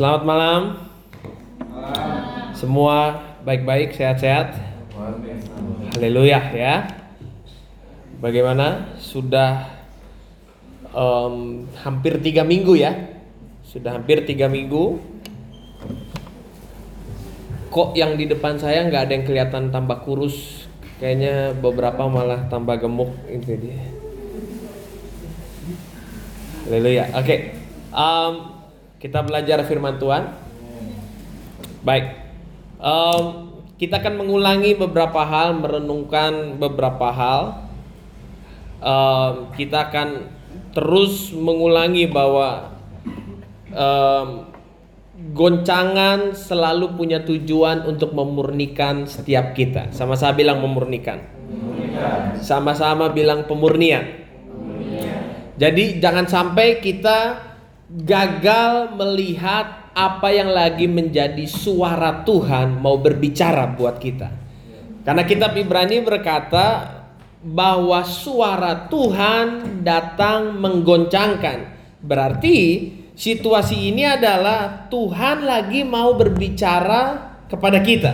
Selamat malam. Semua baik-baik, sehat-sehat. Haleluya ya. Bagaimana? Sudah em, hampir tiga minggu ya. Sudah hampir tiga minggu. Kok yang di depan saya nggak ada yang kelihatan tambah kurus? Kayaknya beberapa malah tambah gemuk itu dia. Haleluya. Oke. Em, kita belajar firman Tuhan. Baik. Em, kita akan mengulangi beberapa hal, merenungkan beberapa hal. Em, kita akan terus mengulangi bahwa em, goncangan selalu punya tujuan untuk memurnikan setiap kita. Sama-sama bilang memurnikan. Sama-sama bilang pemurnian. Jadi jangan sampai kita gagal melihat apa yang lagi menjadi suara Tuhan mau berbicara buat kita. Karena kitab Ibrani berkata bahwa suara Tuhan datang menggoncangkan. Berarti situasi ini adalah Tuhan lagi mau berbicara kepada kita.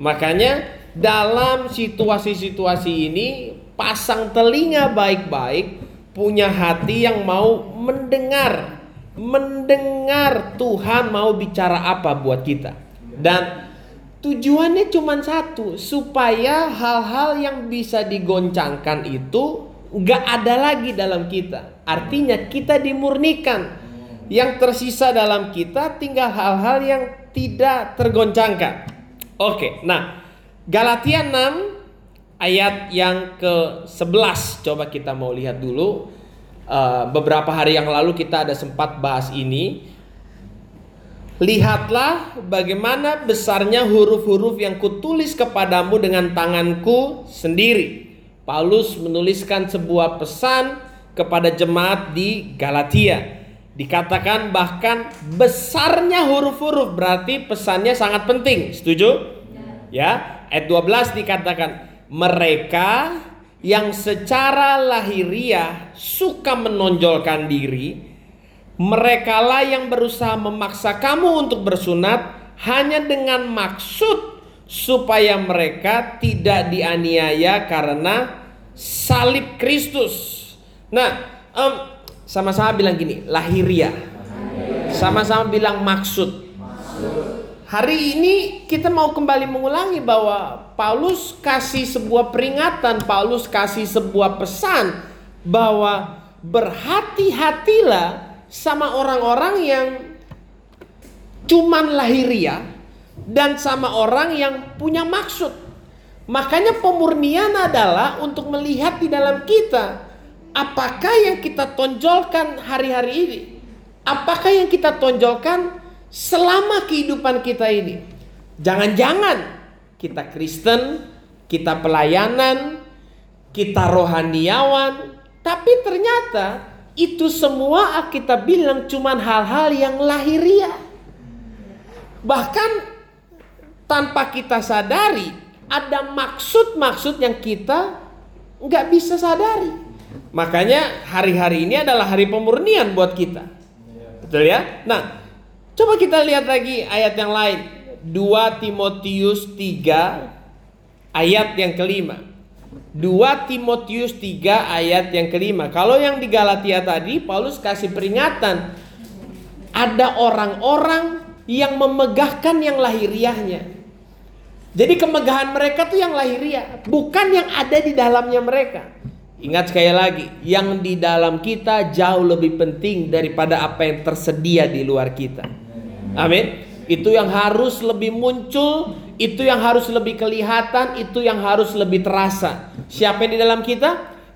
Makanya dalam situasi-situasi ini pasang telinga baik-baik, punya hati yang mau mendengar, mendengar Tuhan mau bicara apa buat kita. Dan tujuannya cuma satu, supaya hal-hal yang bisa digoncangkan itu nggak ada lagi dalam kita. Artinya kita dimurnikan. Yang tersisa dalam kita tinggal hal-hal yang tidak tergoncangkan. Oke, nah Galatia 6 ayat yang ke-11 coba kita mau lihat dulu. Uh, beberapa hari yang lalu kita ada sempat bahas ini. Lihatlah bagaimana besarnya huruf-huruf yang kutulis kepadamu dengan tanganku sendiri. Paulus menuliskan sebuah pesan kepada jemaat di Galatia. Dikatakan bahkan besarnya huruf-huruf berarti pesannya sangat penting. Setuju? Ya, ayat 12 dikatakan mereka yang secara lahiriah suka menonjolkan diri, merekalah yang berusaha memaksa kamu untuk bersunat hanya dengan maksud supaya mereka tidak dianiaya karena salib Kristus. Nah, em, sama-sama bilang gini, lahiriah. Sama-sama bilang maksud. Hari ini kita mau kembali mengulangi bahwa Paulus kasih sebuah peringatan, Paulus kasih sebuah pesan bahwa berhati-hatilah sama orang-orang yang cuman lahiriah dan sama orang yang punya maksud. Makanya pemurnian adalah untuk melihat di dalam kita apakah yang kita tonjolkan hari-hari ini? Apakah yang kita tonjolkan selama kehidupan kita ini. Jangan-jangan kita Kristen, kita pelayanan, kita rohaniawan, tapi ternyata itu semua kita bilang cuman hal-hal yang lahiriah. Bahkan tanpa kita sadari ada maksud-maksud yang kita nggak bisa sadari. Makanya hari-hari ini adalah hari pemurnian buat kita. Betul ya? Nah, Coba kita lihat lagi ayat yang lain. 2 Timotius 3 ayat yang kelima. 2 Timotius 3 ayat yang kelima. Kalau yang di Galatia tadi Paulus kasih peringatan. Ada orang-orang yang memegahkan yang lahiriahnya. Jadi kemegahan mereka tuh yang lahiriah, bukan yang ada di dalamnya mereka. Ingat sekali lagi, yang di dalam kita jauh lebih penting daripada apa yang tersedia di luar kita. Amin. Itu yang harus lebih muncul, itu yang harus lebih kelihatan, itu yang harus lebih terasa. Siapa yang di dalam kita?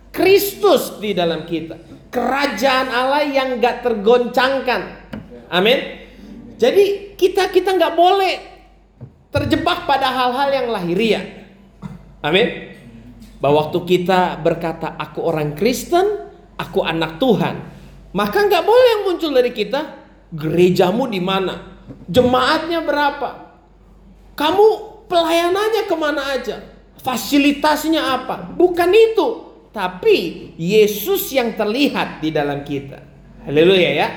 Kristus di dalam kita. Kerajaan Allah yang gak tergoncangkan. Amin. Jadi kita kita nggak boleh terjebak pada hal-hal yang lahiriah. Amin. Bahwa waktu kita berkata aku orang Kristen, aku anak Tuhan, maka nggak boleh yang muncul dari kita gerejamu di mana, jemaatnya berapa, kamu pelayanannya ke mana aja, fasilitasnya apa, bukan itu, tapi Yesus yang terlihat di dalam kita. Haleluya ya.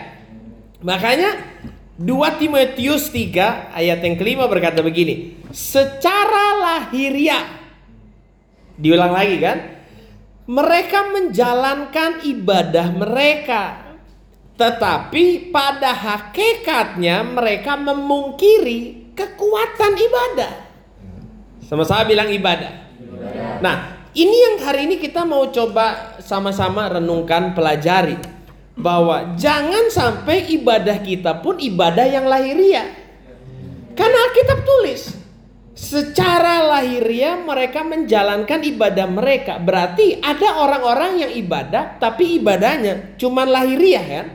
Makanya 2 Timotius 3 ayat yang kelima berkata begini. Secara lahiriah. Diulang lagi kan? Mereka menjalankan ibadah mereka. Tetapi pada hakikatnya mereka memungkiri kekuatan ibadah. Sama-sama bilang ibadah. Nah, ini yang hari ini kita mau coba sama-sama renungkan, pelajari bahwa jangan sampai ibadah kita pun ibadah yang lahiriah. Karena Alkitab tulis secara lahiriah mereka menjalankan ibadah mereka. Berarti ada orang-orang yang ibadah tapi ibadahnya cuman lahiriah kan?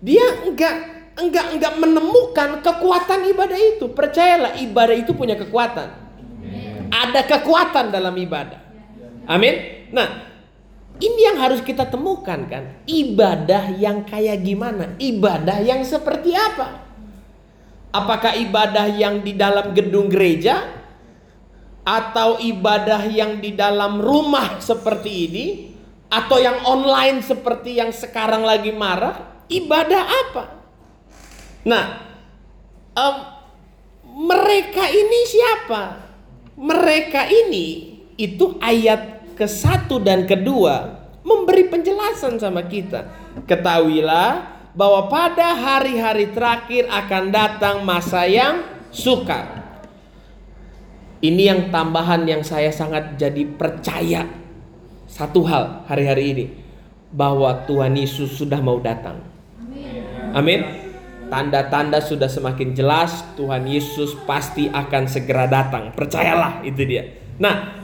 Dia enggak enggak enggak menemukan kekuatan ibadah itu. Percayalah ibadah itu punya kekuatan. Ada kekuatan dalam ibadah. Amin. Nah, ini yang harus kita temukan kan. Ibadah yang kayak gimana? Ibadah yang seperti apa? Apakah ibadah yang di dalam gedung gereja atau ibadah yang di dalam rumah seperti ini atau yang online seperti yang sekarang lagi marah? Ibadah apa? Nah, um, mereka ini siapa? Mereka ini itu ayat ke satu dan kedua memberi penjelasan sama kita. Ketahuilah bahwa pada hari-hari terakhir akan datang masa yang sukar. Ini yang tambahan yang saya sangat jadi percaya. Satu hal hari-hari ini bahwa Tuhan Yesus sudah mau datang. Amin. Tanda-tanda sudah semakin jelas Tuhan Yesus pasti akan segera datang. Percayalah itu dia. Nah,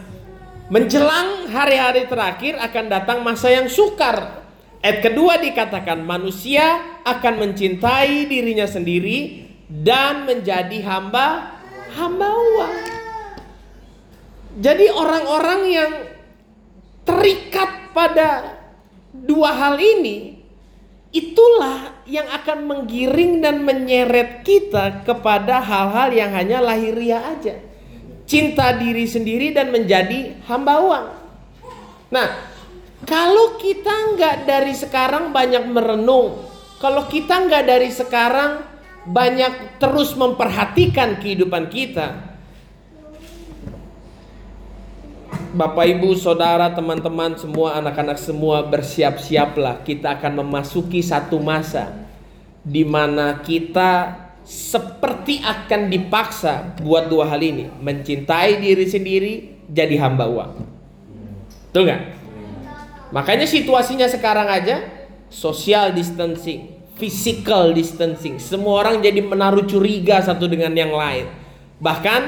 Menjelang hari-hari terakhir akan datang masa yang sukar. Ayat kedua dikatakan manusia akan mencintai dirinya sendiri dan menjadi hamba hamba uang. Jadi orang-orang yang terikat pada dua hal ini itulah yang akan menggiring dan menyeret kita kepada hal-hal yang hanya lahiriah aja cinta diri sendiri dan menjadi hamba uang. Nah, kalau kita nggak dari sekarang banyak merenung, kalau kita nggak dari sekarang banyak terus memperhatikan kehidupan kita, Bapak, Ibu, Saudara, teman-teman, semua anak-anak semua bersiap-siaplah. Kita akan memasuki satu masa di mana kita seperti akan dipaksa buat dua hal ini. Mencintai diri sendiri jadi hamba uang. Betul nggak? Makanya situasinya sekarang aja social distancing physical distancing. Semua orang jadi menaruh curiga satu dengan yang lain. Bahkan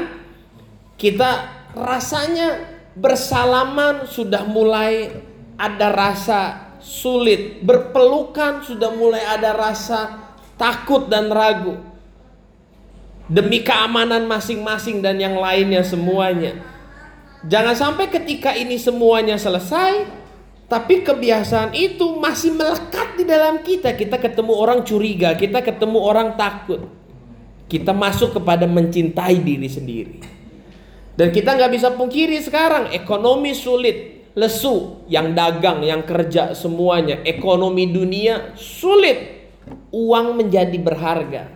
kita rasanya bersalaman sudah mulai ada rasa sulit berpelukan sudah mulai ada rasa takut dan ragu demi keamanan masing-masing dan yang lainnya semuanya. Jangan sampai ketika ini semuanya selesai, tapi kebiasaan itu masih melekat di dalam kita. Kita ketemu orang curiga, kita ketemu orang takut. Kita masuk kepada mencintai diri sendiri. Dan kita nggak bisa pungkiri sekarang ekonomi sulit, lesu, yang dagang, yang kerja semuanya, ekonomi dunia sulit. Uang menjadi berharga.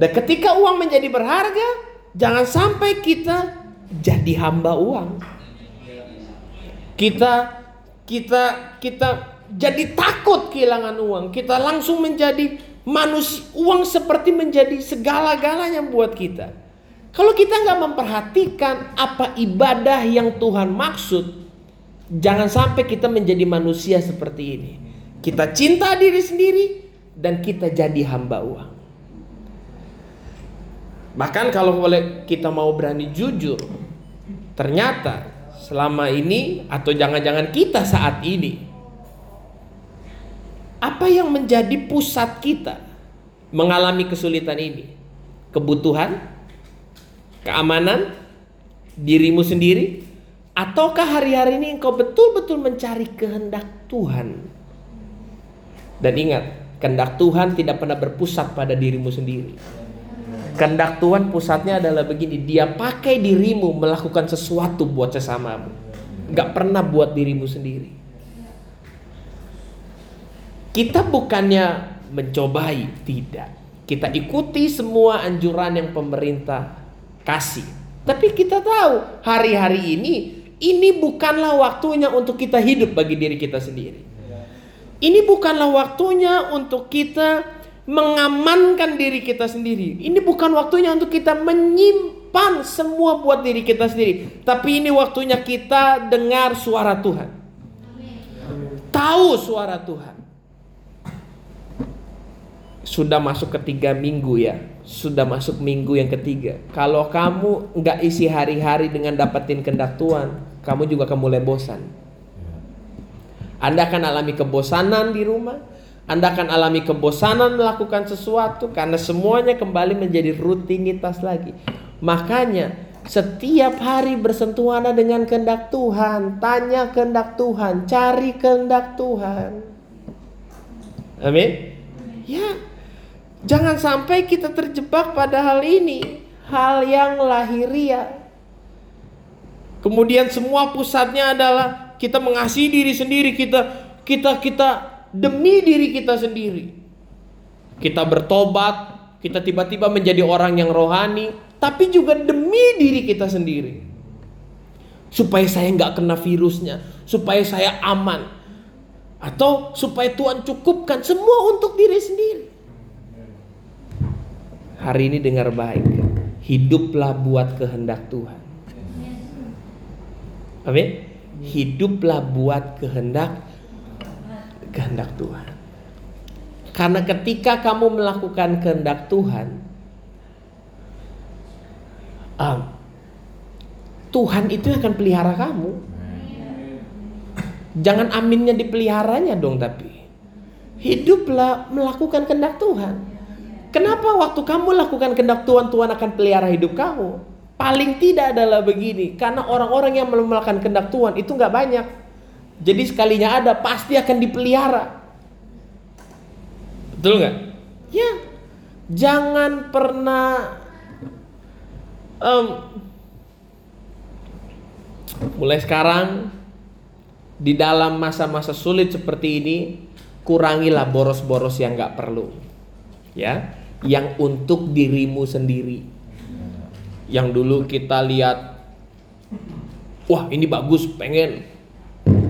Dan ketika uang menjadi berharga, jangan sampai kita jadi hamba uang. Kita kita kita jadi takut kehilangan uang. Kita langsung menjadi manusia uang seperti menjadi segala-galanya buat kita. Kalau kita nggak memperhatikan apa ibadah yang Tuhan maksud, jangan sampai kita menjadi manusia seperti ini. Kita cinta diri sendiri dan kita jadi hamba uang. Bahkan kalau boleh kita mau berani jujur, ternyata selama ini atau jangan-jangan kita saat ini apa yang menjadi pusat kita mengalami kesulitan ini? Kebutuhan, keamanan, dirimu sendiri, ataukah hari-hari ini engkau betul-betul mencari kehendak Tuhan? Dan ingat, kehendak Tuhan tidak pernah berpusat pada dirimu sendiri. Kehendak Tuhan pusatnya adalah begini, dia pakai dirimu melakukan sesuatu buat sesamamu. Gak pernah buat dirimu sendiri. Kita bukannya mencobai, tidak. Kita ikuti semua anjuran yang pemerintah kasih. Tapi kita tahu hari-hari ini ini bukanlah waktunya untuk kita hidup bagi diri kita sendiri. Ini bukanlah waktunya untuk kita mengamankan diri kita sendiri. Ini bukan waktunya untuk kita menyimpan semua buat diri kita sendiri. Tapi ini waktunya kita dengar suara Tuhan. Tahu suara Tuhan. Sudah masuk ketiga minggu ya. Sudah masuk minggu yang ketiga. Kalau kamu nggak isi hari-hari dengan dapetin kendak Tuhan, kamu juga akan mulai bosan. Anda akan alami kebosanan di rumah, anda akan alami kebosanan melakukan sesuatu karena semuanya kembali menjadi rutinitas lagi. Makanya setiap hari bersentuhan dengan kehendak Tuhan, tanya kehendak Tuhan, cari kehendak Tuhan. Amin. Ya. Jangan sampai kita terjebak pada hal ini, hal yang lahiriah. Kemudian semua pusatnya adalah kita mengasihi diri sendiri, kita kita kita demi diri kita sendiri. Kita bertobat, kita tiba-tiba menjadi orang yang rohani, tapi juga demi diri kita sendiri. Supaya saya nggak kena virusnya, supaya saya aman. Atau supaya Tuhan cukupkan semua untuk diri sendiri. Hari ini dengar baik. Hiduplah buat kehendak Tuhan. Amin. Hiduplah buat kehendak kehendak Tuhan. Karena ketika kamu melakukan kehendak Tuhan, um, Tuhan itu akan pelihara kamu. Jangan aminnya dipeliharanya dong tapi hiduplah melakukan kehendak Tuhan. Kenapa waktu kamu lakukan kehendak Tuhan, Tuhan akan pelihara hidup kamu? Paling tidak adalah begini, karena orang-orang yang melakukan kehendak Tuhan itu nggak banyak. Jadi sekalinya ada pasti akan dipelihara. Betul nggak? Ya. Jangan pernah um, mulai sekarang di dalam masa-masa sulit seperti ini kurangilah boros-boros yang nggak perlu. Ya, yang untuk dirimu sendiri. Yang dulu kita lihat wah ini bagus pengen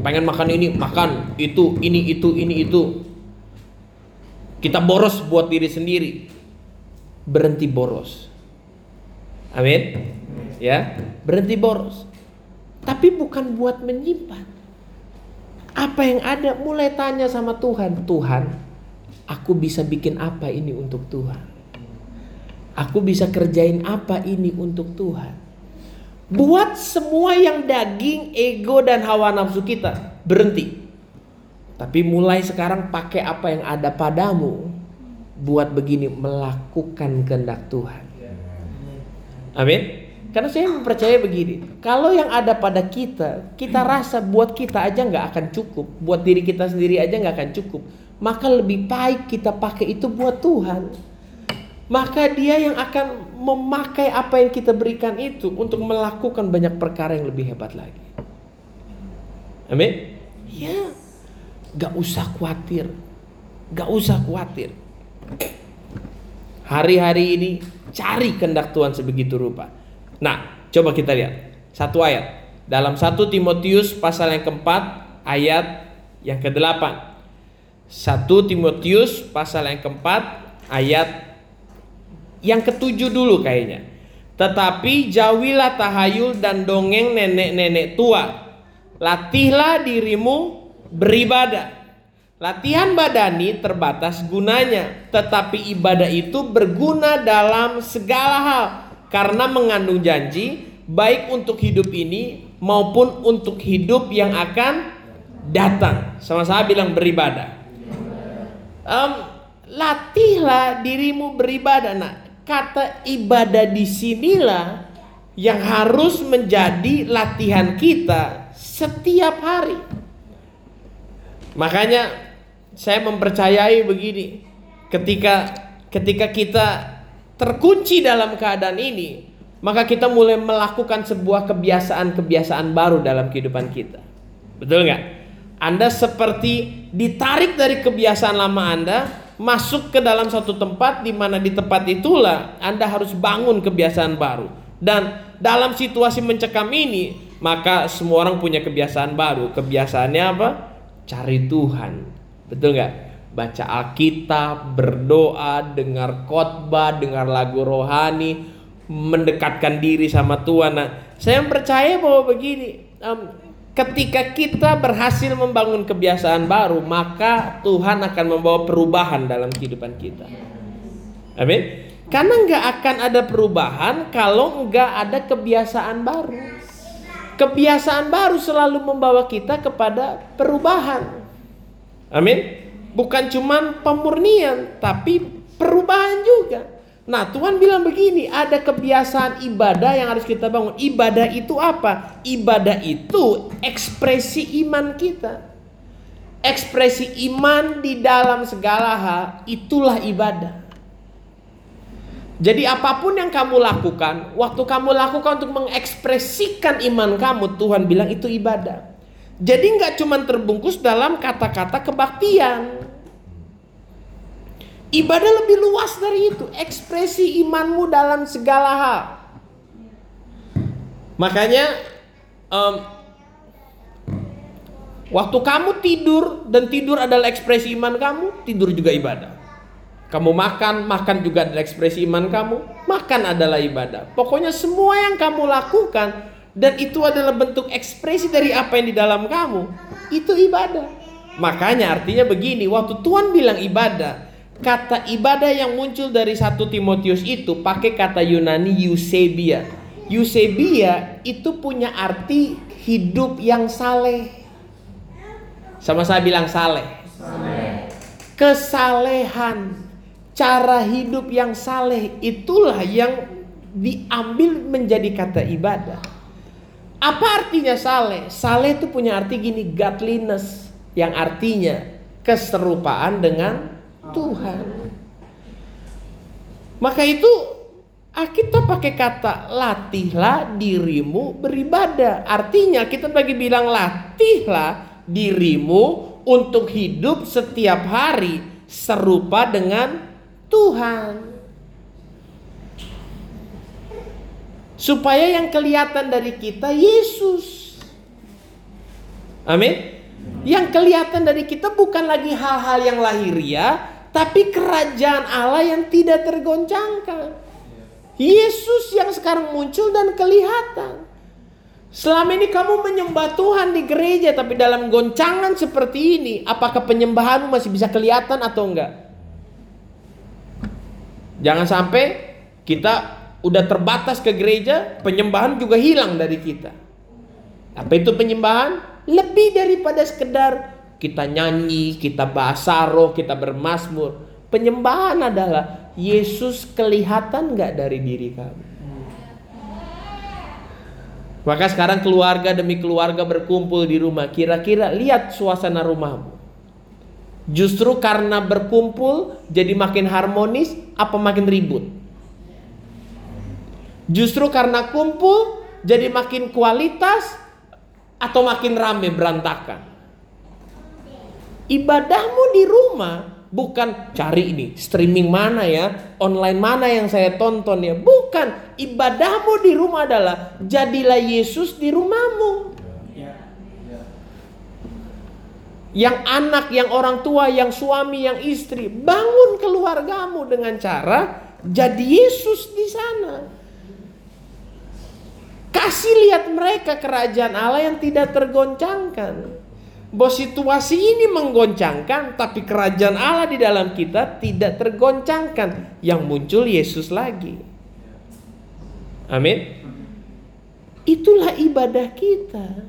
pengen makan ini makan itu ini itu ini itu. Kita boros buat diri sendiri. Berhenti boros. Amin? Ya? Berhenti boros. Tapi bukan buat menyimpan. Apa yang ada mulai tanya sama Tuhan Tuhan aku bisa bikin apa ini untuk Tuhan aku bisa kerjain apa ini untuk Tuhan Buat semua yang daging, ego dan hawa nafsu kita berhenti. Tapi mulai sekarang pakai apa yang ada padamu buat begini melakukan kehendak Tuhan. Amin. Karena saya percaya begini, kalau yang ada pada kita, kita rasa buat kita aja nggak akan cukup, buat diri kita sendiri aja nggak akan cukup, maka lebih baik kita pakai itu buat Tuhan maka dia yang akan memakai apa yang kita berikan itu untuk melakukan banyak perkara yang lebih hebat lagi. Amin. Ya, gak usah khawatir, gak usah khawatir. Hari-hari ini cari kehendak Tuhan sebegitu rupa. Nah, coba kita lihat satu ayat dalam satu Timotius pasal yang keempat ayat yang ke-8. 1 Timotius pasal yang keempat ayat yang ketujuh dulu kayaknya. Tetapi jauhilah tahayul dan dongeng nenek-nenek tua. Latihlah dirimu beribadah. Latihan badani terbatas gunanya, tetapi ibadah itu berguna dalam segala hal karena mengandung janji baik untuk hidup ini maupun untuk hidup yang akan datang. Sama-sama bilang beribadah. Um, latihlah dirimu beribadah. Nah, kata ibadah di sinilah yang harus menjadi latihan kita setiap hari. Makanya saya mempercayai begini, ketika ketika kita terkunci dalam keadaan ini, maka kita mulai melakukan sebuah kebiasaan-kebiasaan baru dalam kehidupan kita. Betul nggak? Anda seperti ditarik dari kebiasaan lama Anda masuk ke dalam satu tempat di mana di tempat itulah Anda harus bangun kebiasaan baru. Dan dalam situasi mencekam ini, maka semua orang punya kebiasaan baru. Kebiasaannya apa? Cari Tuhan. Betul nggak? Baca Alkitab, berdoa, dengar khotbah, dengar lagu rohani, mendekatkan diri sama Tuhan. Nah, saya percaya bahwa begini, ketika kita berhasil membangun kebiasaan baru, maka Tuhan akan membawa perubahan dalam kehidupan kita. Amin. Karena nggak akan ada perubahan kalau nggak ada kebiasaan baru. Kebiasaan baru selalu membawa kita kepada perubahan. Amin. Bukan cuman pemurnian, tapi perubahan juga. Nah, Tuhan bilang begini, ada kebiasaan ibadah yang harus kita bangun. Ibadah itu apa? Ibadah itu ekspresi iman kita. Ekspresi iman di dalam segala hal, itulah ibadah. Jadi apa pun yang kamu lakukan, waktu kamu lakukan untuk mengekspresikan iman kamu, Tuhan bilang itu ibadah. Jadi nggak cuma terbungkus dalam kata-kata kebaktian. Ibadah lebih luas dari itu, ekspresi imanmu dalam segala hal. Makanya um, waktu kamu tidur dan tidur adalah ekspresi iman kamu, tidur juga ibadah. Kamu makan, makan juga adalah ekspresi iman kamu, makan adalah ibadah. Pokoknya semua yang kamu lakukan dan itu adalah bentuk ekspresi dari apa yang di dalam kamu, itu ibadah. Makanya artinya begini, waktu Tuhan bilang ibadah, Kata ibadah yang muncul dari satu Timotius itu pakai kata Yunani Eusebia. Eusebia itu punya arti hidup yang saleh. Sama saya bilang saleh. Kesalehan, cara hidup yang saleh itulah yang diambil menjadi kata ibadah. Apa artinya saleh? Saleh itu punya arti gini, godliness, yang artinya keserupaan dengan Tuhan. Maka itu kita pakai kata latihlah dirimu beribadah. Artinya kita bagi bilang latihlah dirimu untuk hidup setiap hari serupa dengan Tuhan. Supaya yang kelihatan dari kita Yesus. Amin. Yang kelihatan dari kita bukan lagi hal-hal yang lahiriah, tapi kerajaan Allah yang tidak tergoncangkan. Yesus yang sekarang muncul dan kelihatan. Selama ini kamu menyembah Tuhan di gereja tapi dalam goncangan seperti ini, apakah penyembahanmu masih bisa kelihatan atau enggak? Jangan sampai kita udah terbatas ke gereja, penyembahan juga hilang dari kita. Apa itu penyembahan? Lebih daripada sekedar kita nyanyi, kita bahasa roh, kita bermasmur. Penyembahan adalah Yesus kelihatan nggak dari diri kamu. Maka sekarang keluarga demi keluarga berkumpul di rumah. Kira-kira lihat suasana rumahmu. Justru karena berkumpul jadi makin harmonis apa makin ribut? Justru karena kumpul jadi makin kualitas atau makin rame berantakan? Ibadahmu di rumah bukan cari ini streaming mana ya, online mana yang saya tonton ya. Bukan, ibadahmu di rumah adalah jadilah Yesus di rumahmu. Yang anak, yang orang tua, yang suami, yang istri, bangun keluargamu dengan cara jadi Yesus di sana. Kasih lihat mereka kerajaan Allah yang tidak tergoncangkan bahwa situasi ini menggoncangkan tapi kerajaan Allah di dalam kita tidak tergoncangkan. Yang muncul Yesus lagi. Amin. Itulah ibadah kita.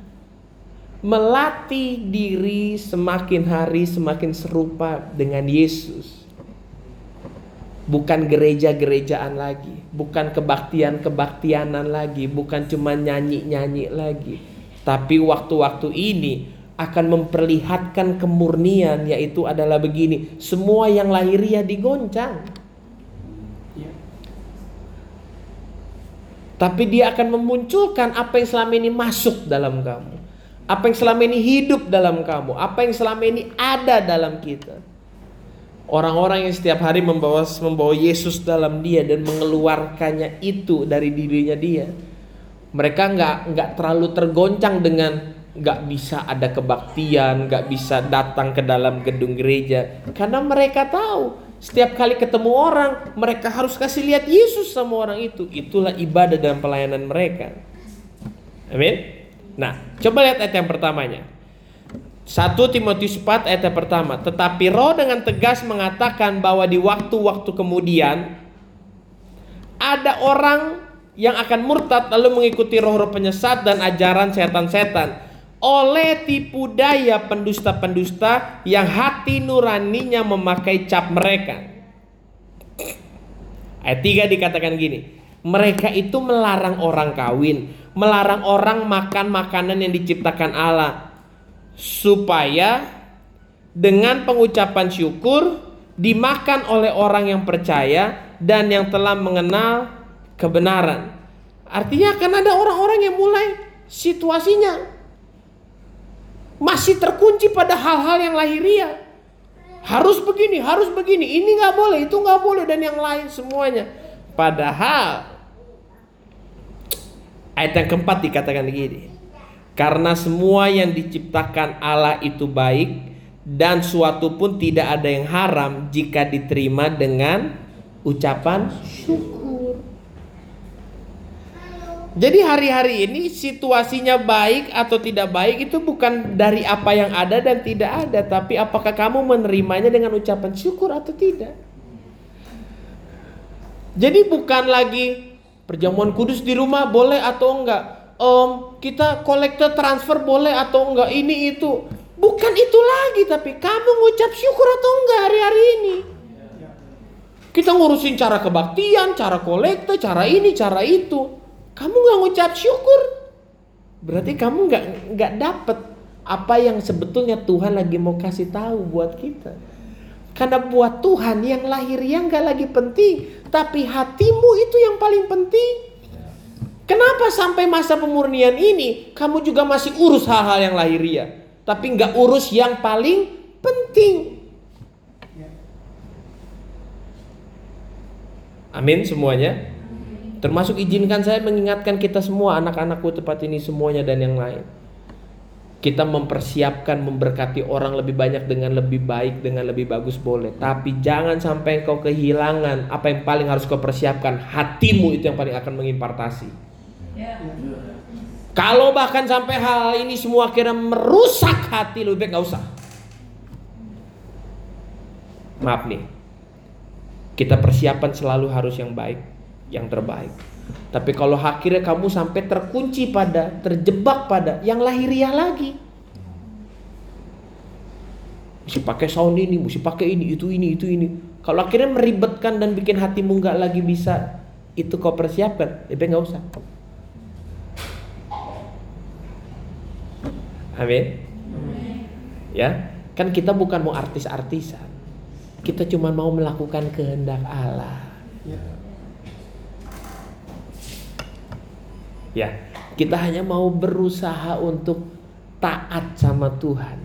Melatih diri semakin hari semakin serupa dengan Yesus. Bukan gereja-gerejaan lagi. Bukan kebaktian-kebaktianan lagi. Bukan cuma nyanyi-nyanyi lagi. Tapi waktu-waktu ini akan memperlihatkan kemurnian yaitu adalah begini. Semua yang lahiriah digoncang. Ya. tapi dia akan memunculkan apa yang selama ini masuk dalam kamu. Apa yang selama ini hidup dalam kamu. Apa yang selama ini ada dalam kita. Orang-orang yang setiap hari membawa membawa Yesus dalam dia dan mengeluarkannya itu dari dirinya dia. Mereka nggak nggak terlalu tergoncang dengan nggak bisa ada kebaktian, nggak bisa datang ke dalam gedung gereja, karena mereka tahu setiap kali ketemu orang mereka harus kasih lihat Yesus sama orang itu. Itulah ibadah dan pelayanan mereka. Amin. Nah, coba lihat ayat yang pertamanya. 1 Timotius 4 ayat yang pertama. Tetapi roh dengan tegas mengatakan bahwa di waktu-waktu kemudian ada orang yang akan murtad lalu mengikuti roh-roh penyesat dan ajaran setan-setan oleh tipu daya pendusta-pendusta yang hati nuraninya memakai cap mereka. Ayat 3 dikatakan gini, mereka itu melarang orang kawin, melarang orang makan makanan yang diciptakan Allah, supaya dengan pengucapan syukur dimakan oleh orang yang percaya dan yang telah mengenal kebenaran. Artinya akan ada orang-orang yang mulai situasinya masih terkunci pada hal-hal yang lahiriah. Harus begini, harus begini, ini nggak boleh, itu nggak boleh dan yang lain semuanya. Padahal ayat yang keempat dikatakan begini. Karena semua yang diciptakan Allah itu baik dan suatu pun tidak ada yang haram jika diterima dengan ucapan syukur. Jadi hari-hari ini situasinya baik atau tidak baik itu bukan dari apa yang ada dan tidak ada, tapi apakah kamu menerimanya dengan ucapan syukur atau tidak. Jadi bukan lagi perjamuan kudus di rumah boleh atau enggak, um, kita kolektor transfer boleh atau enggak ini itu. Bukan itu lagi tapi kamu ngucap syukur atau enggak hari-hari ini? Kita ngurusin cara kebaktian cara kolektor cara ini cara itu kamu nggak ngucap syukur berarti kamu nggak nggak dapet apa yang sebetulnya Tuhan lagi mau kasih tahu buat kita karena buat Tuhan yang lahir yang nggak lagi penting tapi hatimu itu yang paling penting Kenapa sampai masa pemurnian ini kamu juga masih urus hal-hal yang lahiriah, tapi nggak urus yang paling penting? Amin semuanya. Termasuk izinkan saya mengingatkan kita semua anak-anakku tepat ini semuanya dan yang lain. Kita mempersiapkan memberkati orang lebih banyak dengan lebih baik dengan lebih bagus boleh, tapi jangan sampai kau kehilangan apa yang paling harus kau persiapkan hatimu itu yang paling akan mengimpartasi. Kalau bahkan sampai hal ini semua kira merusak hati lebih baik nggak usah. Maaf nih, kita persiapan selalu harus yang baik, yang terbaik. Tapi kalau akhirnya kamu sampai terkunci pada, terjebak pada yang lahiriah lagi. Mesti pakai sound ini, mesti pakai ini, itu ini, itu ini. Kalau akhirnya meribetkan dan bikin hatimu nggak lagi bisa itu kau persiapkan, lebih nggak usah. Amin. Ya, kan kita bukan mau artis-artisan. Kita cuma mau melakukan kehendak Allah. Ya, kita hanya mau berusaha untuk taat sama Tuhan.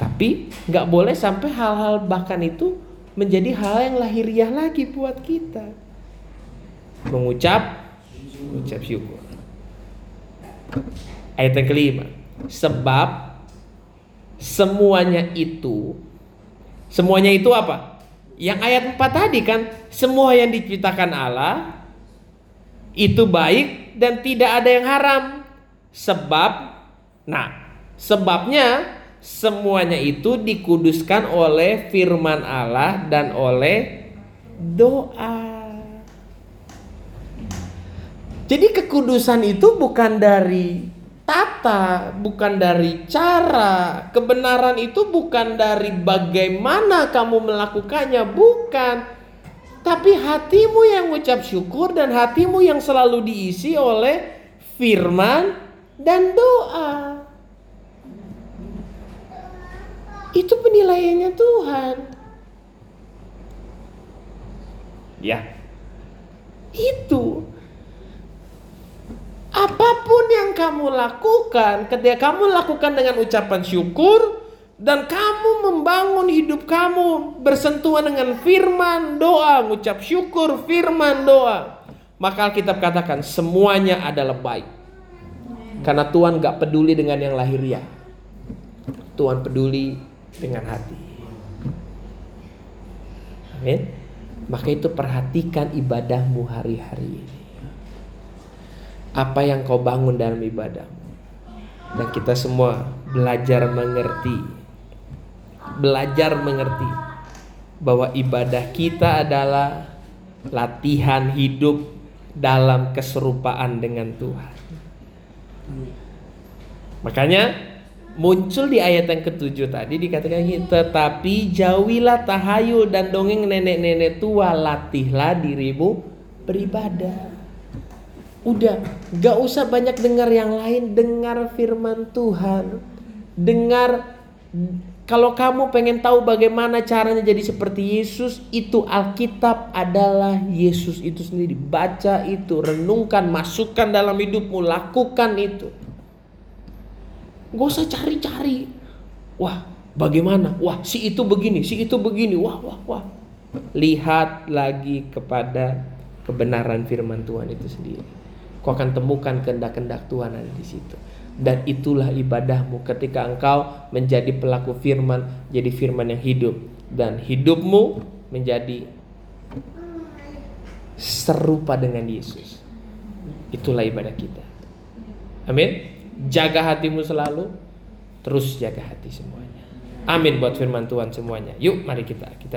Tapi nggak boleh sampai hal-hal bahkan itu menjadi hal yang lahiriah lagi buat kita. Mengucap, mengucap syukur. Ayat yang kelima. Sebab semuanya itu semuanya itu apa? Yang ayat 4 tadi kan semua yang diciptakan Allah itu baik dan tidak ada yang haram. Sebab nah, sebabnya semuanya itu dikuduskan oleh firman Allah dan oleh doa. Jadi kekudusan itu bukan dari tata, bukan dari cara. Kebenaran itu bukan dari bagaimana kamu melakukannya, bukan. Tapi hatimu yang ucap syukur dan hatimu yang selalu diisi oleh firman dan doa. Itu penilaiannya Tuhan. Ya. Itu Apa pun yang kamu lakukan, ketika kamu lakukan dengan ucapan syukur, dan kamu membangun hidup kamu bersentuhan dengan firman doa, ngucap syukur firman doa, maka Alkitab katakan semuanya adalah baik. Karena Tuhan gak peduli dengan yang lahiriah. Tuhan peduli dengan hati. Amin. Maka itu perhatikan ibadahmu hari-hari ini. Apa yang kau bangun dalam ibadahmu. Dan kita semua belajar mengerti belajar mengerti bahwa ibadah kita adalah latihan hidup dalam keserupaan dengan Tuhan. Makanya muncul di ayat yang ketujuh tadi dikatakan gini, tetapi jauhilah tahayul dan dongeng nenek-nenek tua, latihlah dirimu beribadah. Udah, gak usah banyak dengar yang lain, dengar firman Tuhan, dengar kalau kamu pengen tahu bagaimana caranya jadi seperti Yesus, itu Alkitab adalah Yesus itu sendiri. Baca itu, renungkan, masukkan dalam hidupmu, lakukan itu. Gak usah cari-cari. Wah, bagaimana? Wah, si itu begini, si itu begini. Wah, wah, wah. Lihat lagi kepada kebenaran firman Tuhan itu sendiri. Kau akan temukan kehendak-kehendak Tuhan ada di situ dan itulah ibadahmu ketika engkau menjadi pelaku firman, jadi firman yang hidup dan hidupmu menjadi serupa dengan Yesus. Itulah ibadah kita. Amin. Jaga hatimu selalu, terus jaga hati semuanya. Amin buat firman Tuhan semuanya. Yuk mari kita kita